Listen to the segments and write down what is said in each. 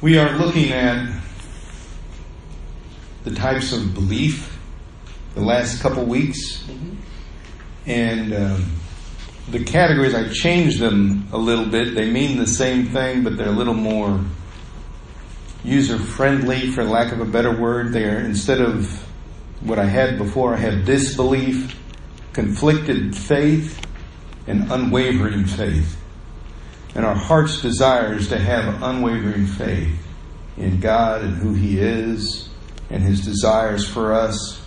We are looking at the types of belief the last couple weeks, and um, the categories I changed them a little bit. They mean the same thing, but they're a little more user friendly, for lack of a better word. They're instead of what I had before, I had disbelief, conflicted faith, and unwavering faith. And our heart's desires to have unwavering faith in God and who He is and His desires for us.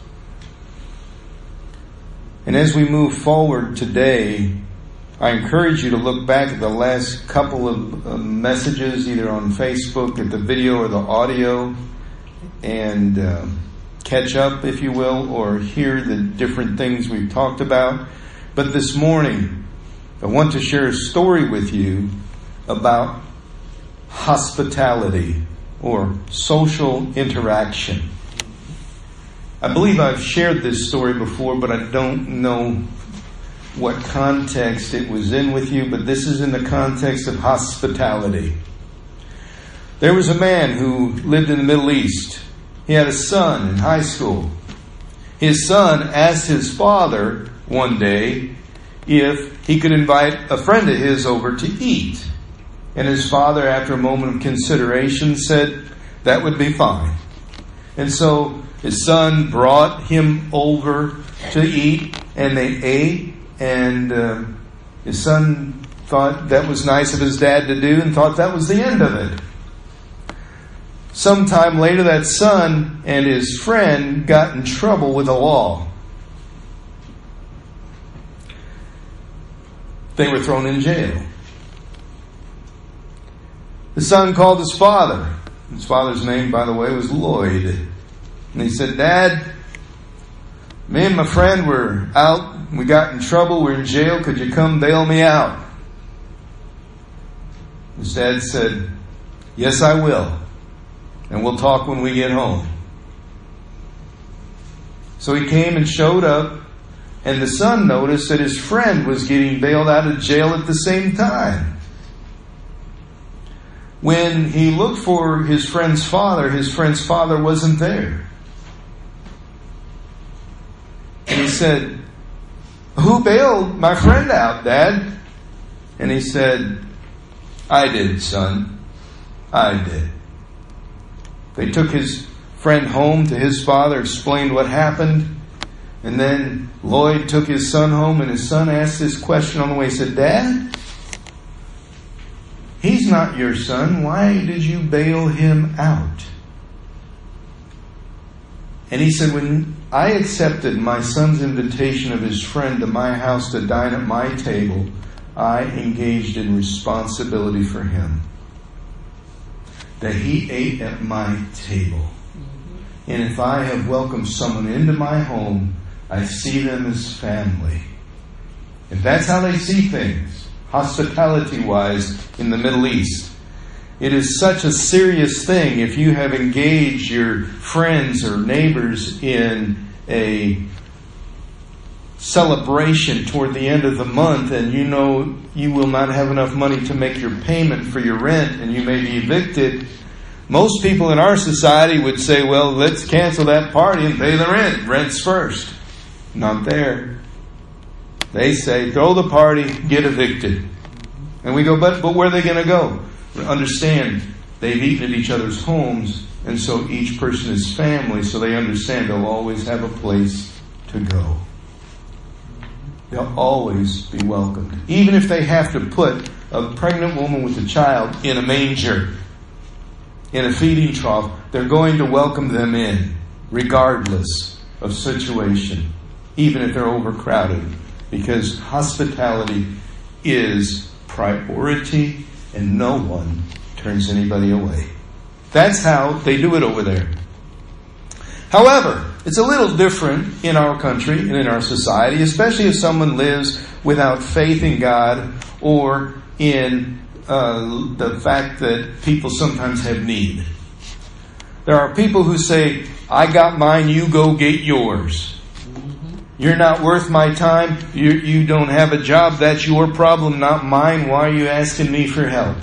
And as we move forward today, I encourage you to look back at the last couple of messages, either on Facebook, at the video or the audio, and uh, catch up, if you will, or hear the different things we've talked about. But this morning, I want to share a story with you about hospitality or social interaction. I believe I've shared this story before, but I don't know what context it was in with you, but this is in the context of hospitality. There was a man who lived in the Middle East. He had a son in high school. His son asked his father one day if he could invite a friend of his over to eat. And his father, after a moment of consideration, said that would be fine. And so his son brought him over to eat, and they ate, and uh, his son thought that was nice of his dad to do and thought that was the end of it. Sometime later, that son and his friend got in trouble with the law. they were thrown in jail. The son called his father. His father's name, by the way, was Lloyd. And he said, Dad, me and my friend were out. We got in trouble. We're in jail. Could you come bail me out? His dad said, Yes, I will. And we'll talk when we get home. So he came and showed up and the son noticed that his friend was getting bailed out of jail at the same time. When he looked for his friend's father, his friend's father wasn't there. And he said, Who bailed my friend out, Dad? And he said, I did, son. I did. They took his friend home to his father, explained what happened. And then Lloyd took his son home, and his son asked this question on the way. He said, Dad, not your son. Why did you bail him out? And he said, When I accepted my son's invitation of his friend to my house to dine at my table, I engaged in responsibility for him. That he ate at my table. And if I have welcomed someone into my home, I see them as family. And that's how they see things, hospitality wise, in the Middle East. It is such a serious thing if you have engaged your friends or neighbors in a celebration toward the end of the month and you know you will not have enough money to make your payment for your rent and you may be evicted. Most people in our society would say, well, let's cancel that party and pay the rent. Rent's first. Not there. They say, throw the party, get evicted. And we go, but, but where are they going to go? Understand, they've eaten at each other's homes, and so each person is family, so they understand they'll always have a place to go. They'll always be welcomed. Even if they have to put a pregnant woman with a child in a manger, in a feeding trough, they're going to welcome them in, regardless of situation even if they're overcrowded, because hospitality is priority and no one turns anybody away. That's how they do it over there. However, it's a little different in our country and in our society, especially if someone lives without faith in God or in uh, the fact that people sometimes have need. There are people who say, I got mine, you go get yours. You're not worth my time. You, you don't have a job. That's your problem, not mine. Why are you asking me for help?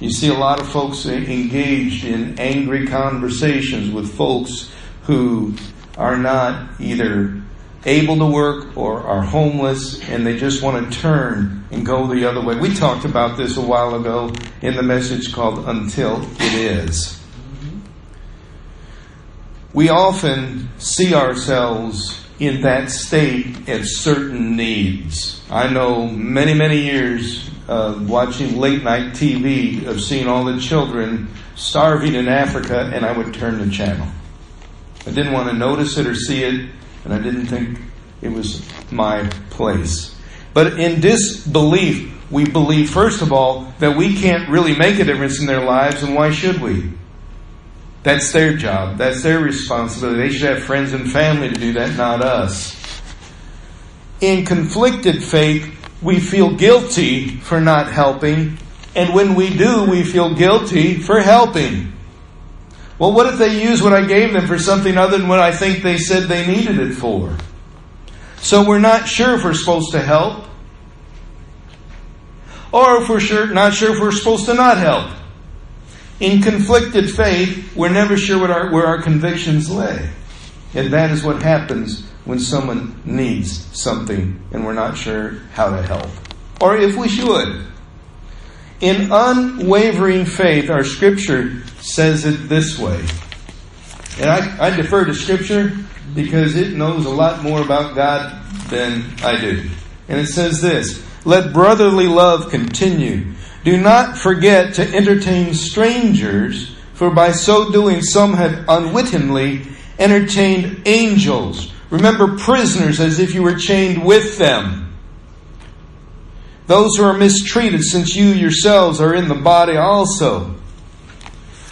You see a lot of folks engaged in angry conversations with folks who are not either able to work or are homeless and they just want to turn and go the other way. We talked about this a while ago in the message called Until It Is. We often see ourselves in that state at certain needs. I know many, many years uh, watching late night TV of seeing all the children starving in Africa, and I would turn the channel. I didn't want to notice it or see it, and I didn't think it was my place. But in disbelief, we believe, first of all, that we can't really make a difference in their lives, and why should we? That's their job. That's their responsibility. They should have friends and family to do that, not us. In conflicted faith, we feel guilty for not helping, and when we do, we feel guilty for helping. Well, what if they use what I gave them for something other than what I think they said they needed it for? So we're not sure if we're supposed to help, or if we're sure, not sure if we're supposed to not help. In conflicted faith, we're never sure our, where our convictions lay. And that is what happens when someone needs something and we're not sure how to help. Or if we should. In unwavering faith, our scripture says it this way. And I, I defer to scripture because it knows a lot more about God than I do. And it says this Let brotherly love continue. Do not forget to entertain strangers, for by so doing some have unwittingly entertained angels. Remember prisoners as if you were chained with them. Those who are mistreated, since you yourselves are in the body also.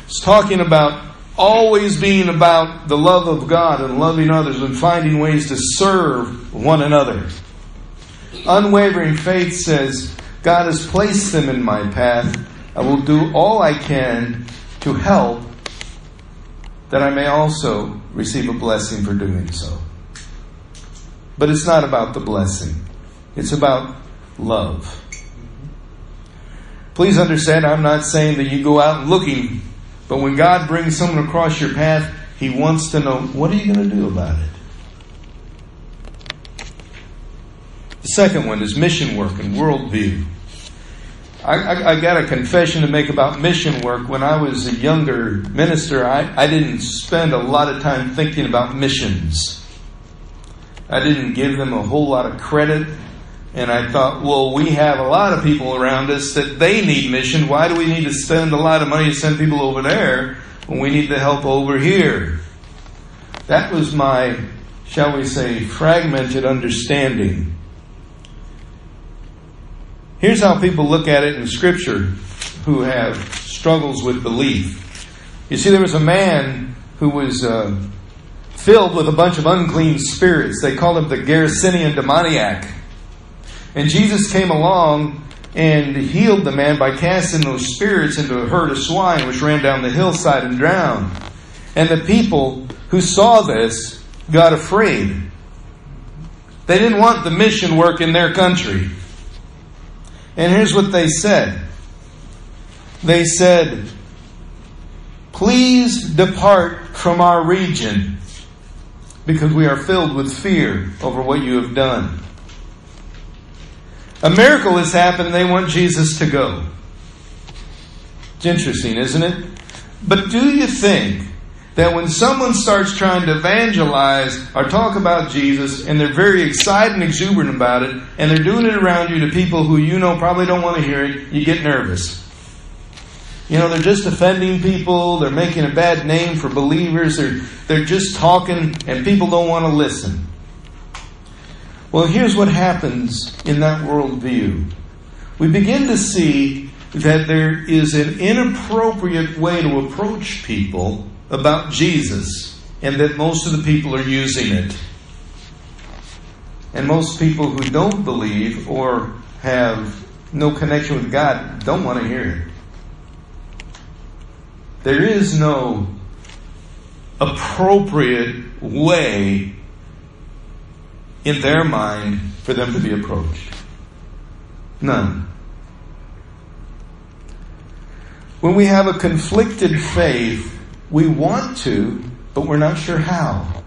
It's talking about always being about the love of God and loving others and finding ways to serve one another. Unwavering faith says, God has placed them in my path. I will do all I can to help that I may also receive a blessing for doing so. But it's not about the blessing, it's about love. Please understand, I'm not saying that you go out looking, but when God brings someone across your path, He wants to know what are you going to do about it? Second one is mission work and worldview. I, I, I, got a confession to make about mission work. When I was a younger minister, I, I didn't spend a lot of time thinking about missions. I didn't give them a whole lot of credit. And I thought, well, we have a lot of people around us that they need mission. Why do we need to spend a lot of money to send people over there when we need the help over here? That was my, shall we say, fragmented understanding. Here's how people look at it in Scripture who have struggles with belief. You see, there was a man who was uh, filled with a bunch of unclean spirits. They called him the Gerasenian demoniac. And Jesus came along and healed the man by casting those spirits into a herd of swine which ran down the hillside and drowned. And the people who saw this got afraid. They didn't want the mission work in their country. And here's what they said they said, Please depart from our region because we are filled with fear over what you have done. A miracle has happened, they want Jesus to go. It's interesting, isn't it? But do you think that when someone starts trying to evangelize or talk about Jesus and they're very excited and exuberant about it and they're doing it around you to people who you know probably don't want to hear it, you get nervous. You know, they're just offending people, they're making a bad name for believers, they're, they're just talking and people don't want to listen. Well, here's what happens in that worldview. We begin to see that there is an inappropriate way to approach people about Jesus and that most of the people are using it. And most people who don't believe or have no connection with God don't want to hear it. There is no appropriate way in their mind for them to be approached. None. When we have a conflicted faith, we want to, but we're not sure how.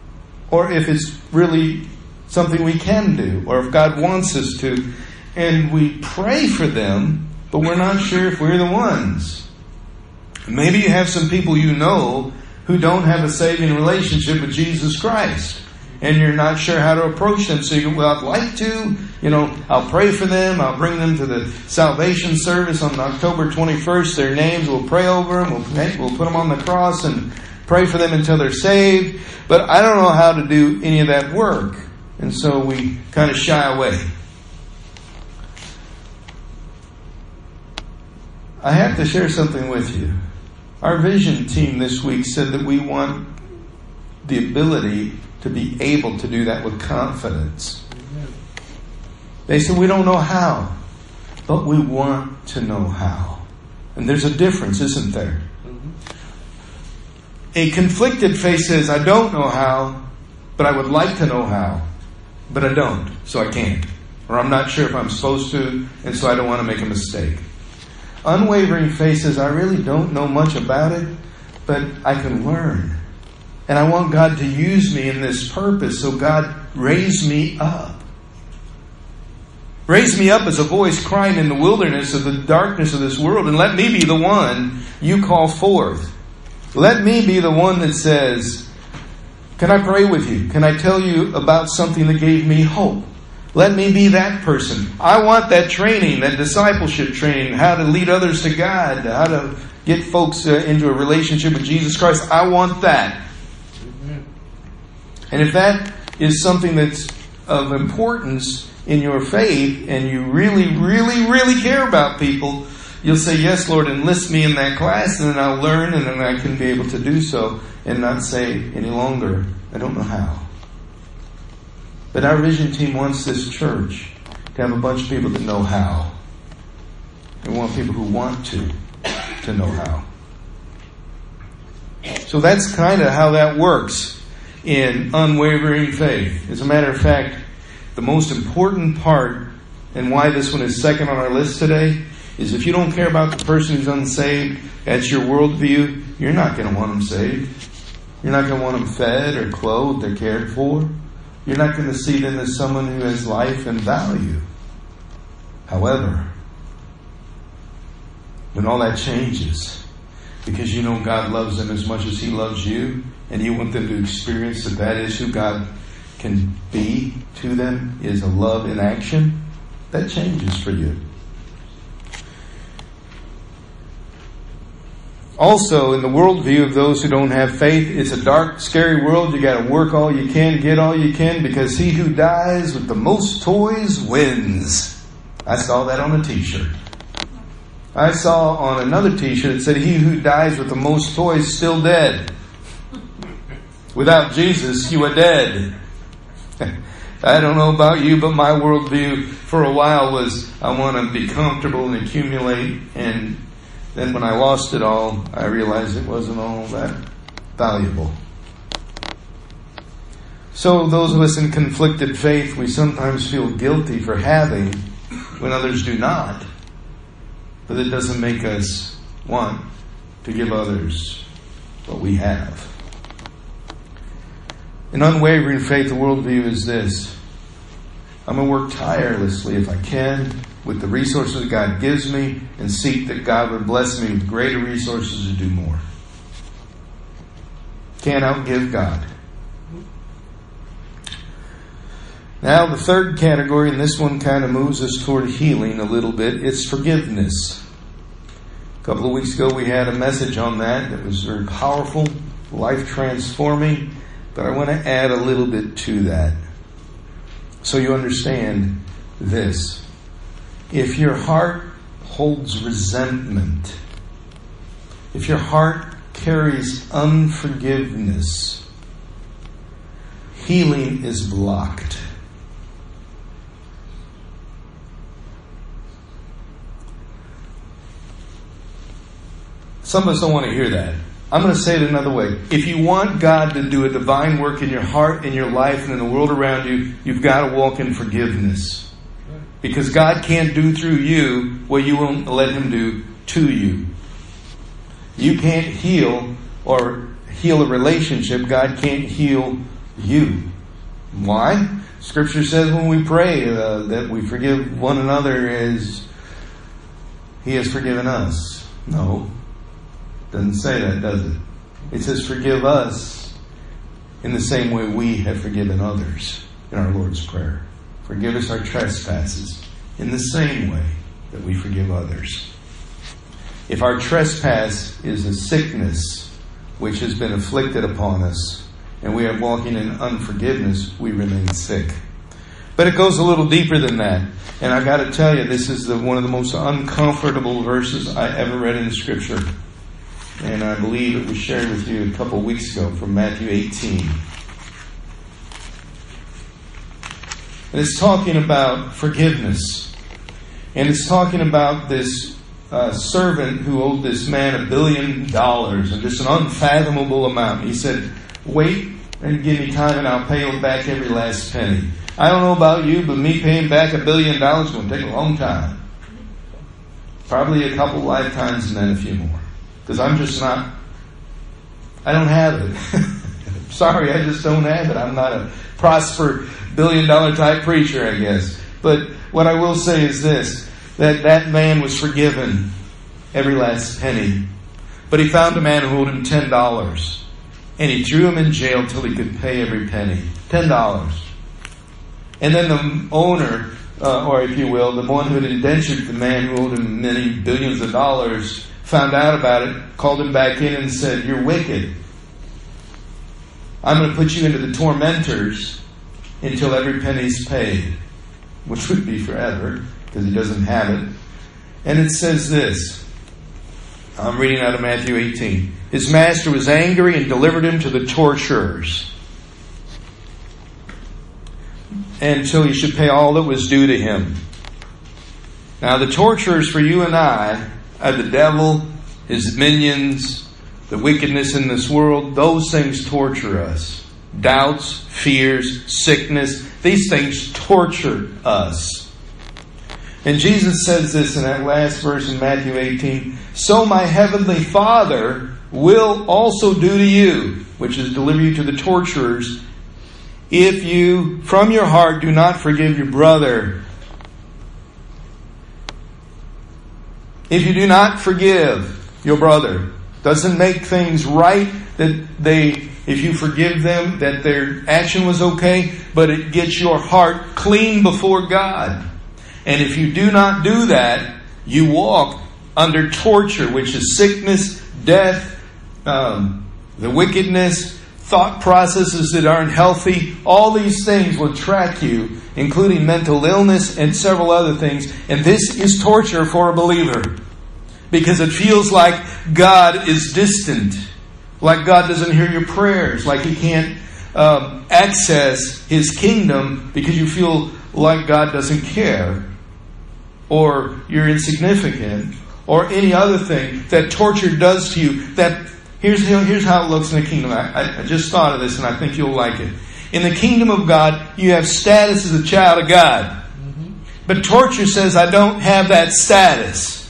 Or if it's really something we can do, or if God wants us to. And we pray for them, but we're not sure if we're the ones. Maybe you have some people you know who don't have a saving relationship with Jesus Christ. And you're not sure how to approach them. So you well, I'd like to, you know, I'll pray for them. I'll bring them to the salvation service on October 21st. Their names, we'll pray over them. We'll, we'll put them on the cross and pray for them until they're saved. But I don't know how to do any of that work. And so we kind of shy away. I have to share something with you. Our vision team this week said that we want the ability to be able to do that with confidence. They said we don't know how, but we want to know how. And there's a difference, isn't there? Mm-hmm. A conflicted faith says, I don't know how, but I would like to know how but I don't, so I can't. Or I'm not sure if I'm supposed to, and so I don't want to make a mistake. Unwavering faith says, I really don't know much about it, but I can learn. And I want God to use me in this purpose, so God raise me up. Raise me up as a voice crying in the wilderness of the darkness of this world, and let me be the one you call forth. Let me be the one that says, can I pray with you? Can I tell you about something that gave me hope? Let me be that person. I want that training, that discipleship training, how to lead others to God, how to get folks uh, into a relationship with Jesus Christ. I want that. And if that is something that's of importance in your faith and you really, really, really care about people, you'll say, Yes, Lord, enlist me in that class, and then I'll learn, and then I can be able to do so and not say any longer, I don't know how. But our vision team wants this church to have a bunch of people that know how. We want people who want to, to know how. So that's kind of how that works in unwavering faith. As a matter of fact, the most important part and why this one is second on our list today is if you don't care about the person who's unsaved, that's your worldview, you're not going to want them saved. You're not going to want them fed or clothed or cared for. You're not going to see them as someone who has life and value. However, when all that changes, because you know God loves them as much as He loves you, and you want them to experience that that is who God can be to them, is a love in action, that changes for you. Also, in the worldview of those who don't have faith, it's a dark, scary world. You got to work all you can, get all you can, because he who dies with the most toys wins. I saw that on a T-shirt. I saw on another T-shirt it said, "He who dies with the most toys still dead." Without Jesus, you are dead. I don't know about you, but my worldview for a while was I want to be comfortable and accumulate and then when I lost it all, I realized it wasn't all that valuable. So those of us in conflicted faith, we sometimes feel guilty for having when others do not. But it doesn't make us want to give others what we have. In unwavering faith, the worldview is this. I'm going to work tirelessly if I can with the resources God gives me and seek that God would bless me with greater resources to do more. Can't outgive God. Now, the third category, and this one kind of moves us toward healing a little bit, it's forgiveness. A couple of weeks ago, we had a message on that that was very powerful, life transforming, but I want to add a little bit to that so you understand this if your heart holds resentment, if your heart carries unforgiveness, healing is blocked. Some of us don't want to hear that. I'm going to say it another way. If you want God to do a divine work in your heart, in your life, and in the world around you, you've got to walk in forgiveness. Because God can't do through you what you won't let Him do to you. You can't heal or heal a relationship. God can't heal you. Why? Scripture says when we pray uh, that we forgive one another as He has forgiven us. No. Doesn't say that, does it? It says forgive us in the same way we have forgiven others in our Lord's Prayer. Forgive us our trespasses in the same way that we forgive others. If our trespass is a sickness which has been afflicted upon us, and we are walking in unforgiveness, we remain sick. But it goes a little deeper than that. And I've got to tell you, this is the, one of the most uncomfortable verses I ever read in the Scripture. And I believe it was shared with you a couple weeks ago from Matthew 18. And it's talking about forgiveness. And it's talking about this uh, servant who owed this man a billion dollars and just an unfathomable amount. He said, Wait and give me time and I'll pay him back every last penny. I don't know about you, but me paying back a billion dollars is going to take a long time. Probably a couple lifetimes and then a few more. Because I'm just not, I don't have it. Sorry, I just don't have it. I'm not a prosper billion dollar type preacher, I guess. But what I will say is this that that man was forgiven every last penny. But he found a man who owed him ten dollars and he threw him in jail till he could pay every penny. Ten dollars. And then the owner, uh, or if you will, the one who had indentured the man who owed him many billions of dollars, found out about it, called him back in and said, You're wicked. I'm going to put you into the tormentors until every penny's paid, which would be forever, because he doesn't have it. And it says this I'm reading out of Matthew 18. His master was angry and delivered him to the torturers until he should pay all that was due to him. Now, the torturers for you and I are the devil, his minions, the wickedness in this world. Those things torture us. Doubts, fears, sickness, these things torture us. And Jesus says this in that last verse in Matthew 18 So my heavenly Father will also do to you, which is deliver you to the torturers, if you from your heart do not forgive your brother. If you do not forgive your brother, doesn't make things right that they if you forgive them that their action was okay, but it gets your heart clean before God. And if you do not do that, you walk under torture, which is sickness, death, um, the wickedness, thought processes that aren't healthy, all these things will track you, including mental illness and several other things. And this is torture for a believer because it feels like God is distant, like God doesn't hear your prayers, like He can't um, access His kingdom because you feel like God doesn't care, or you're insignificant, or any other thing that torture does to you that Here's, here's how it looks in the kingdom. I, I just thought of this and I think you'll like it. In the kingdom of God, you have status as a child of God. But torture says I don't have that status.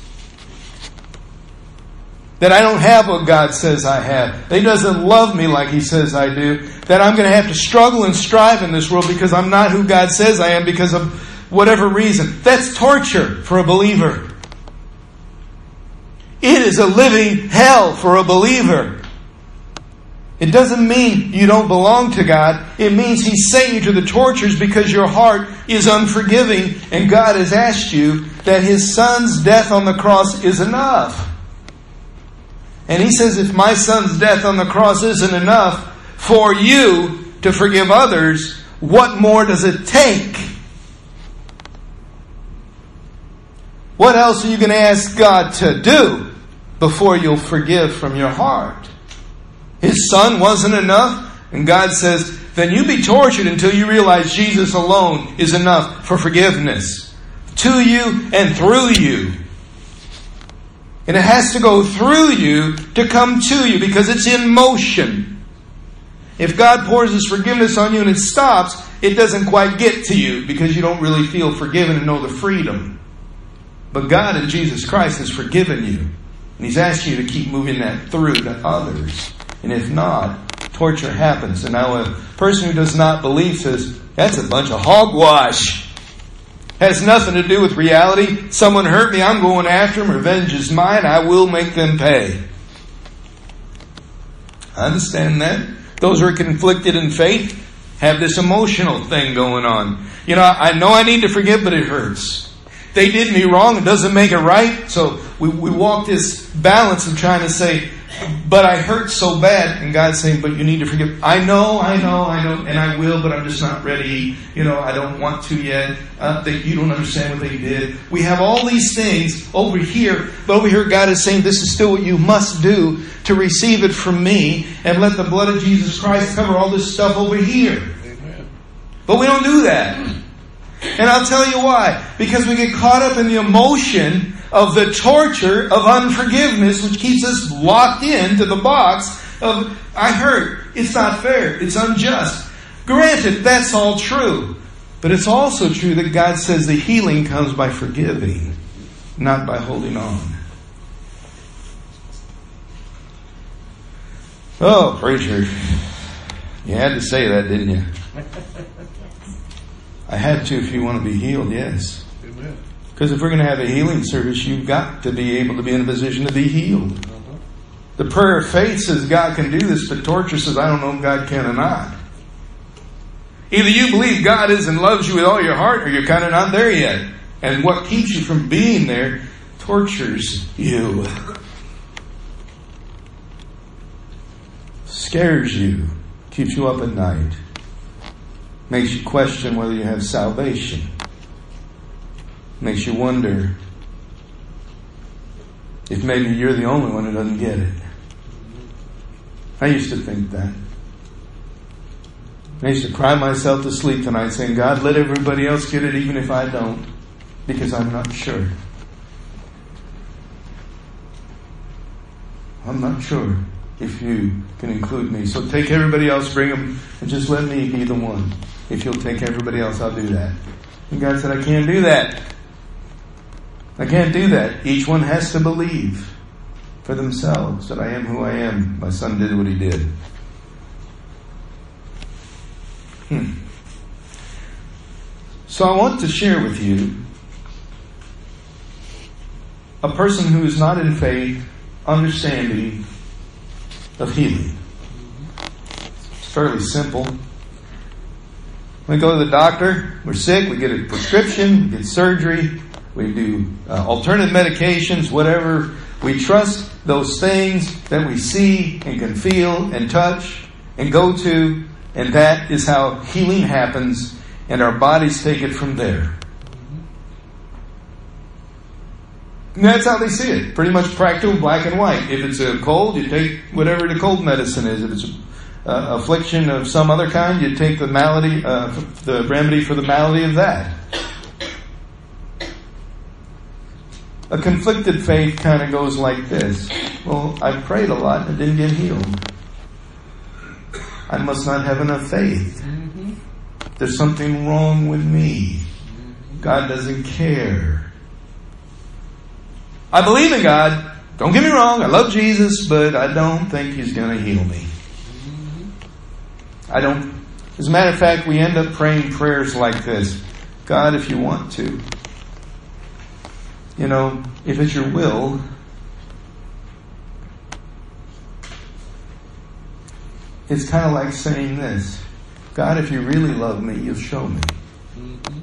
That I don't have what God says I have. That He doesn't love me like He says I do. That I'm going to have to struggle and strive in this world because I'm not who God says I am because of whatever reason. That's torture for a believer. It is a living hell for a believer. It doesn't mean you don't belong to God. It means He sent you to the tortures because your heart is unforgiving and God has asked you that His Son's death on the cross is enough. And He says, if my Son's death on the cross isn't enough for you to forgive others, what more does it take? What else are you going to ask God to do? before you'll forgive from your heart. His son wasn't enough, and God says, then you be tortured until you realize Jesus alone is enough for forgiveness. To you and through you. And it has to go through you to come to you because it's in motion. If God pours His forgiveness on you and it stops, it doesn't quite get to you because you don't really feel forgiven and know the freedom. But God in Jesus Christ has forgiven you. And He's asking you to keep moving that through to others. And if not, torture happens. And now a person who does not believe says, that's a bunch of hogwash. Has nothing to do with reality. Someone hurt me, I'm going after them. Revenge is mine. I will make them pay. I understand that. Those who are conflicted in faith have this emotional thing going on. You know, I know I need to forgive, but it hurts. They did me wrong. It doesn't make it right. So we, we walk this balance of trying to say, but I hurt so bad. And God's saying, but you need to forgive. I know, I know, I know, and I will, but I'm just not ready. You know, I don't want to yet. Uh, that you don't understand what they did. We have all these things over here, but over here God is saying, this is still what you must do to receive it from me and let the blood of Jesus Christ cover all this stuff over here. Amen. But we don't do that. And I'll tell you why. Because we get caught up in the emotion of the torture of unforgiveness, which keeps us locked into the box of, I hurt. It's not fair. It's unjust. Granted, that's all true. But it's also true that God says the healing comes by forgiving, not by holding on. Oh, preacher. You had to say that, didn't you? I had to if you want to be healed, yes. Because if we're going to have a healing service, you've got to be able to be in a position to be healed. The prayer of faith says God can do this, but torture says I don't know if God can or not. Either you believe God is and loves you with all your heart, or you're kind of not there yet. And what keeps you from being there tortures you, scares you, keeps you up at night, makes you question whether you have salvation. Makes you wonder if maybe you're the only one who doesn't get it. I used to think that. I used to cry myself to sleep tonight saying, God, let everybody else get it even if I don't, because I'm not sure. I'm not sure if you can include me. So take everybody else, bring them, and just let me be the one. If you'll take everybody else, I'll do that. And God said, I can't do that. I can't do that. Each one has to believe for themselves that I am who I am. My son did what he did. Hmm. So I want to share with you a person who is not in faith understanding of healing. It's fairly simple. We go to the doctor, we're sick, we get a prescription, we get surgery, we do uh, alternative medications, whatever. We trust those things that we see and can feel and touch and go to, and that is how healing happens, and our bodies take it from there. And that's how they see it. Pretty much practical, black and white. If it's a cold, you take whatever the cold medicine is. If it's a uh, affliction of some other kind, you take the malady, uh, the remedy for the malady of that. A conflicted faith kind of goes like this. Well, I prayed a lot and didn't get healed. I must not have enough faith. Mm-hmm. There's something wrong with me. God doesn't care. I believe in God. Don't get me wrong. I love Jesus, but I don't think He's going to heal me. I don't. As a matter of fact, we end up praying prayers like this God, if you want to, you know, if it's your will, it's kind of like saying this God, if you really love me, you'll show me. Mm-hmm.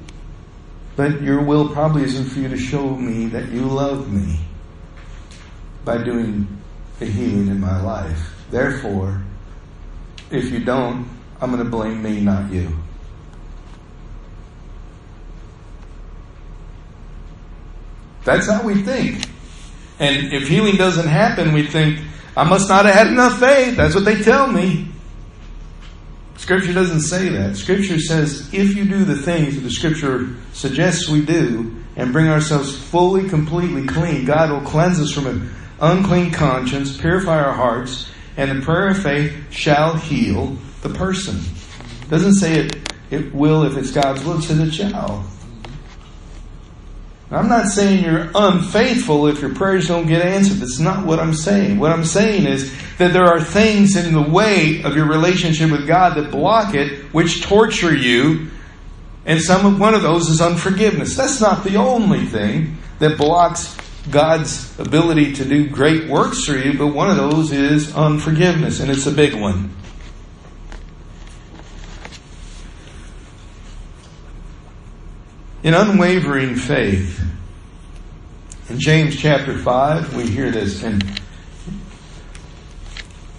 But your will probably isn't for you to show me that you love me by doing a healing in my life. Therefore, if you don't, I'm going to blame me, not you. That's how we think. And if healing doesn't happen, we think, I must not have had enough faith. That's what they tell me. Scripture doesn't say that. Scripture says if you do the things that the Scripture suggests we do and bring ourselves fully, completely clean, God will cleanse us from an unclean conscience, purify our hearts, and the prayer of faith shall heal the person. It doesn't say it, it will if it's God's will, it says it shall. I'm not saying you're unfaithful if your prayers don't get answered. That's not what I'm saying. What I'm saying is that there are things in the way of your relationship with God that block it, which torture you, and some of, one of those is unforgiveness. That's not the only thing that blocks God's ability to do great works through you, but one of those is unforgiveness, and it's a big one. In unwavering faith. In James chapter 5, we hear this, and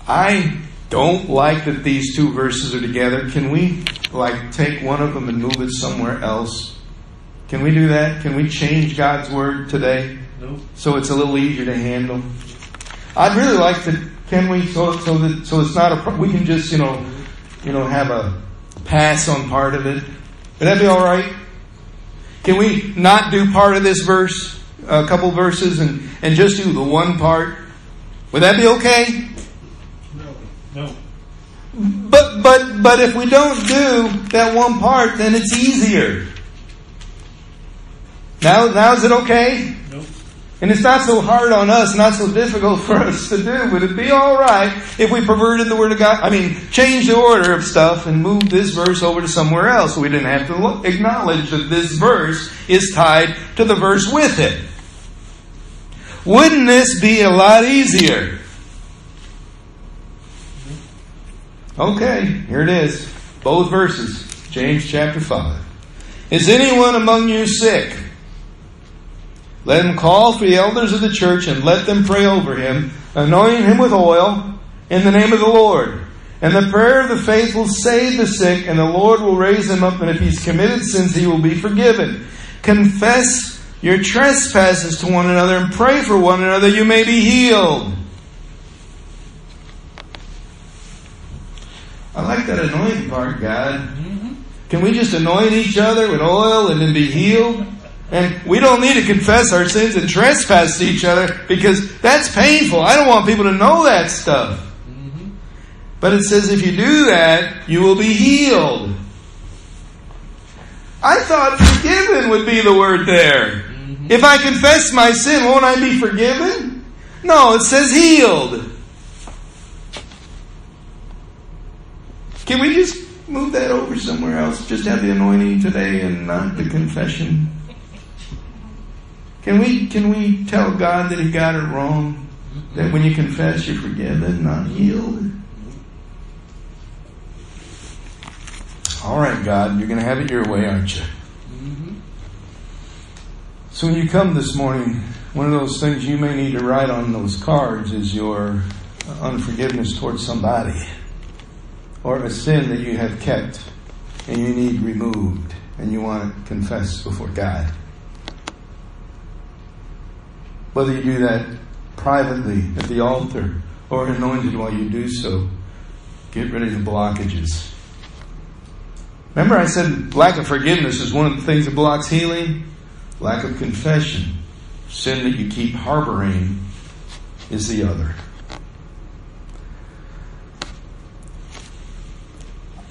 I don't like that these two verses are together. Can we, like, take one of them and move it somewhere else? Can we do that? Can we change God's word today? No. So it's a little easier to handle? I'd really like to, can we, so, so that, so it's not a, we can just, you know, you know, have a pass on part of it. Would that be alright? Can we not do part of this verse, a couple verses, and, and just do the one part? Would that be okay? No. No. But but but if we don't do that one part, then it's easier. Now now is it okay? And it's not so hard on us, not so difficult for us to do. Would it be all right if we perverted the Word of God? I mean, change the order of stuff and move this verse over to somewhere else. We didn't have to acknowledge that this verse is tied to the verse with it. Wouldn't this be a lot easier? Okay, here it is. Both verses. James chapter 5. Is anyone among you sick? Let him call for the elders of the church and let them pray over him, anointing him with oil in the name of the Lord. And the prayer of the faith will save the sick, and the Lord will raise him up, and if he's committed sins, he will be forgiven. Confess your trespasses to one another and pray for one another, you may be healed. I like that anointing part, God. Mm-hmm. Can we just anoint each other with oil and then be healed? And we don't need to confess our sins and trespass to each other because that's painful. I don't want people to know that stuff. Mm-hmm. But it says if you do that, you will be healed. I thought forgiven would be the word there. Mm-hmm. If I confess my sin, won't I be forgiven? No, it says healed. Can we just move that over somewhere else? Just have the anointing today and not the confession. Can we can we tell God that He got it wrong? That when you confess, you're forgiven, not healed. All right, God, you're going to have it your way, aren't you? Mm-hmm. So when you come this morning, one of those things you may need to write on those cards is your unforgiveness towards somebody, or a sin that you have kept and you need removed, and you want to confess before God. Whether you do that privately at the altar or anointed while you do so, get rid of the blockages. Remember, I said lack of forgiveness is one of the things that blocks healing? Lack of confession. Sin that you keep harboring is the other.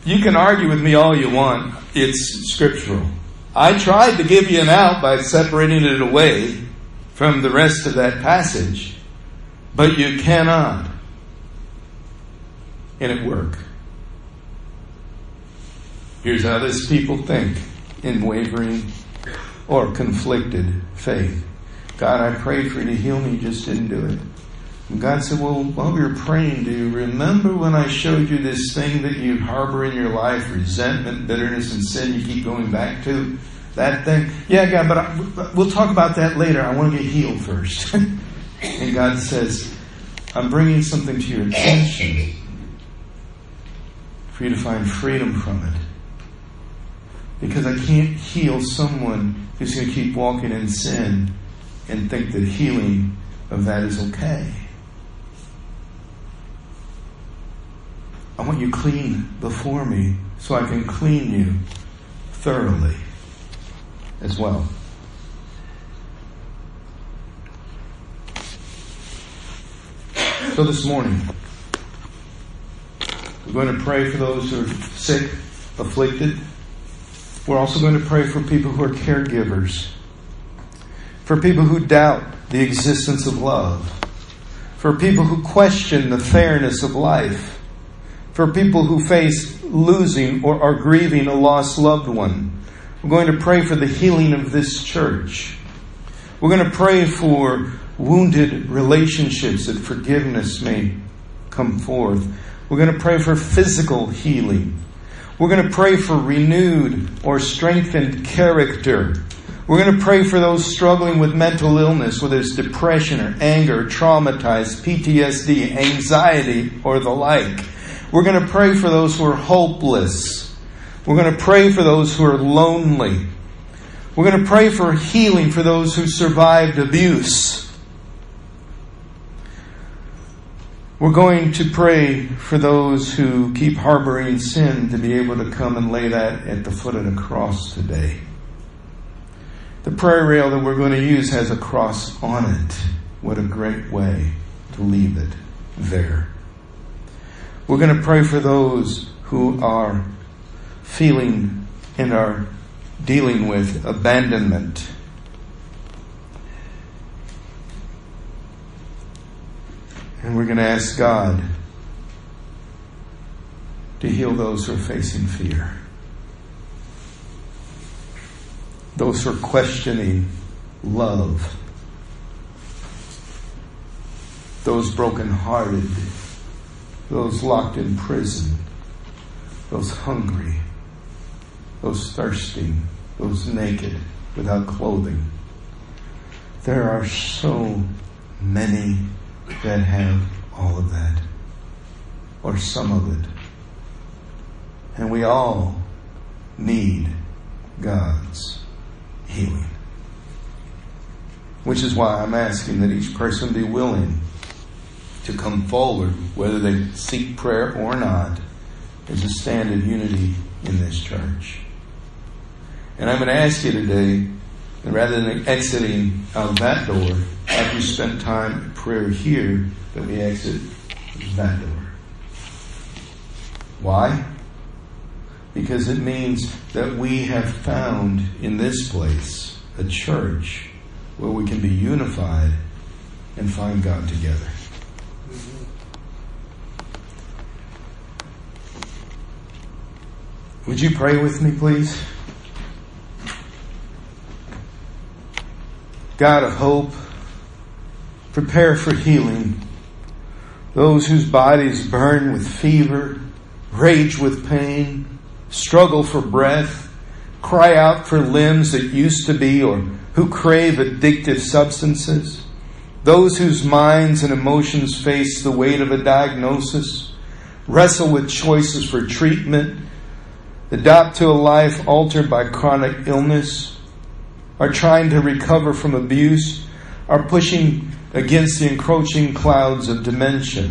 You can argue with me all you want. It's scriptural. I tried to give you an out by separating it away from the rest of that passage, but you cannot and it work. Here's how this people think in wavering or conflicted faith. God, I prayed for you to heal me, you just didn't do it. And God said, Well, while we were praying, do you remember when I showed you this thing that you harbor in your life, resentment, bitterness, and sin you keep going back to? That thing. Yeah, God, but I, we'll talk about that later. I want to get healed first. and God says, I'm bringing something to your attention for you to find freedom from it. Because I can't heal someone who's going to keep walking in sin and think that healing of that is okay. I want you clean before me so I can clean you thoroughly as well. So this morning, we're going to pray for those who are sick, afflicted. We're also going to pray for people who are caregivers. for people who doubt the existence of love, for people who question the fairness of life, for people who face losing or are grieving a lost loved one. We're going to pray for the healing of this church. We're going to pray for wounded relationships that forgiveness may come forth. We're going to pray for physical healing. We're going to pray for renewed or strengthened character. We're going to pray for those struggling with mental illness, whether it's depression or anger, traumatized, PTSD, anxiety, or the like. We're going to pray for those who are hopeless. We're going to pray for those who are lonely. We're going to pray for healing for those who survived abuse. We're going to pray for those who keep harboring sin to be able to come and lay that at the foot of the cross today. The prayer rail that we're going to use has a cross on it. What a great way to leave it there. We're going to pray for those who are feeling and are dealing with abandonment And we're going to ask God to heal those who are facing fear. Those who are questioning love. Those brokenhearted. Those locked in prison. Those hungry. Those thirsting. Those naked without clothing. There are so many that have all of that, or some of it. And we all need God's healing. Which is why I'm asking that each person be willing to come forward, whether they seek prayer or not, as a stand of unity in this church. And I'm going to ask you today, rather than exiting out that door, after you spend time in prayer here, that we exit that door. Why? Because it means that we have found in this place a church where we can be unified and find God together. Would you pray with me, please? God of hope, prepare for healing. Those whose bodies burn with fever, rage with pain, struggle for breath, cry out for limbs that used to be, or who crave addictive substances. Those whose minds and emotions face the weight of a diagnosis, wrestle with choices for treatment, adapt to a life altered by chronic illness, are trying to recover from abuse, are pushing against the encroaching clouds of dementia.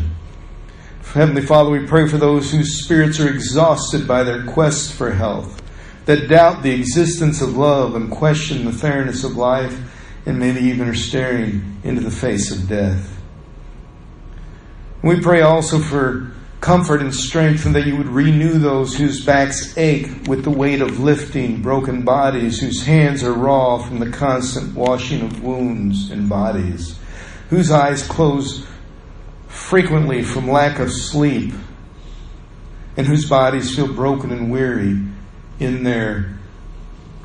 Heavenly Father, we pray for those whose spirits are exhausted by their quest for health, that doubt the existence of love and question the fairness of life, and maybe even are staring into the face of death. We pray also for comfort and strength, and that you would renew those whose backs ache with the weight of lifting broken bodies, whose hands are raw from the constant washing of wounds and bodies whose eyes close frequently from lack of sleep, and whose bodies feel broken and weary in their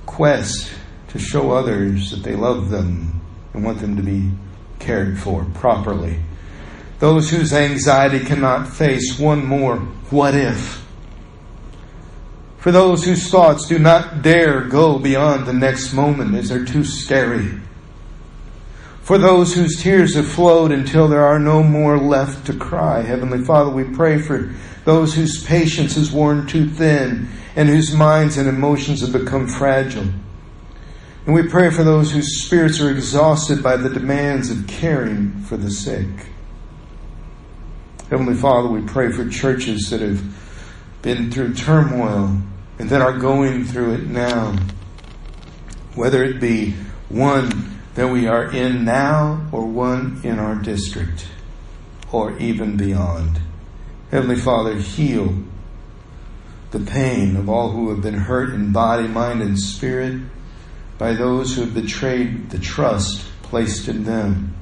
quest to show others that they love them and want them to be cared for properly. Those whose anxiety cannot face one more what if. For those whose thoughts do not dare go beyond the next moment as they're too scary for those whose tears have flowed until there are no more left to cry. Heavenly Father, we pray for those whose patience is worn too thin and whose minds and emotions have become fragile. And we pray for those whose spirits are exhausted by the demands of caring for the sick. Heavenly Father, we pray for churches that have been through turmoil and that are going through it now. Whether it be one that we are in now or one in our district or even beyond. Heavenly Father, heal the pain of all who have been hurt in body, mind, and spirit. by those who have betrayed the trust placed in them.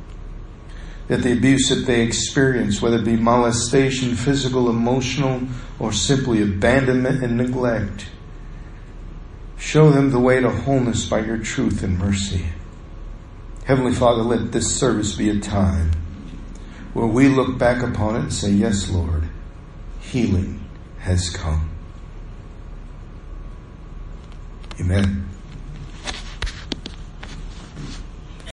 That the abuse that they experience, whether it be molestation, physical, emotional, or simply abandonment and neglect, show them the way to wholeness by your truth and mercy. Heavenly Father, let this service be a time where we look back upon it and say, Yes, Lord, healing has come. Amen.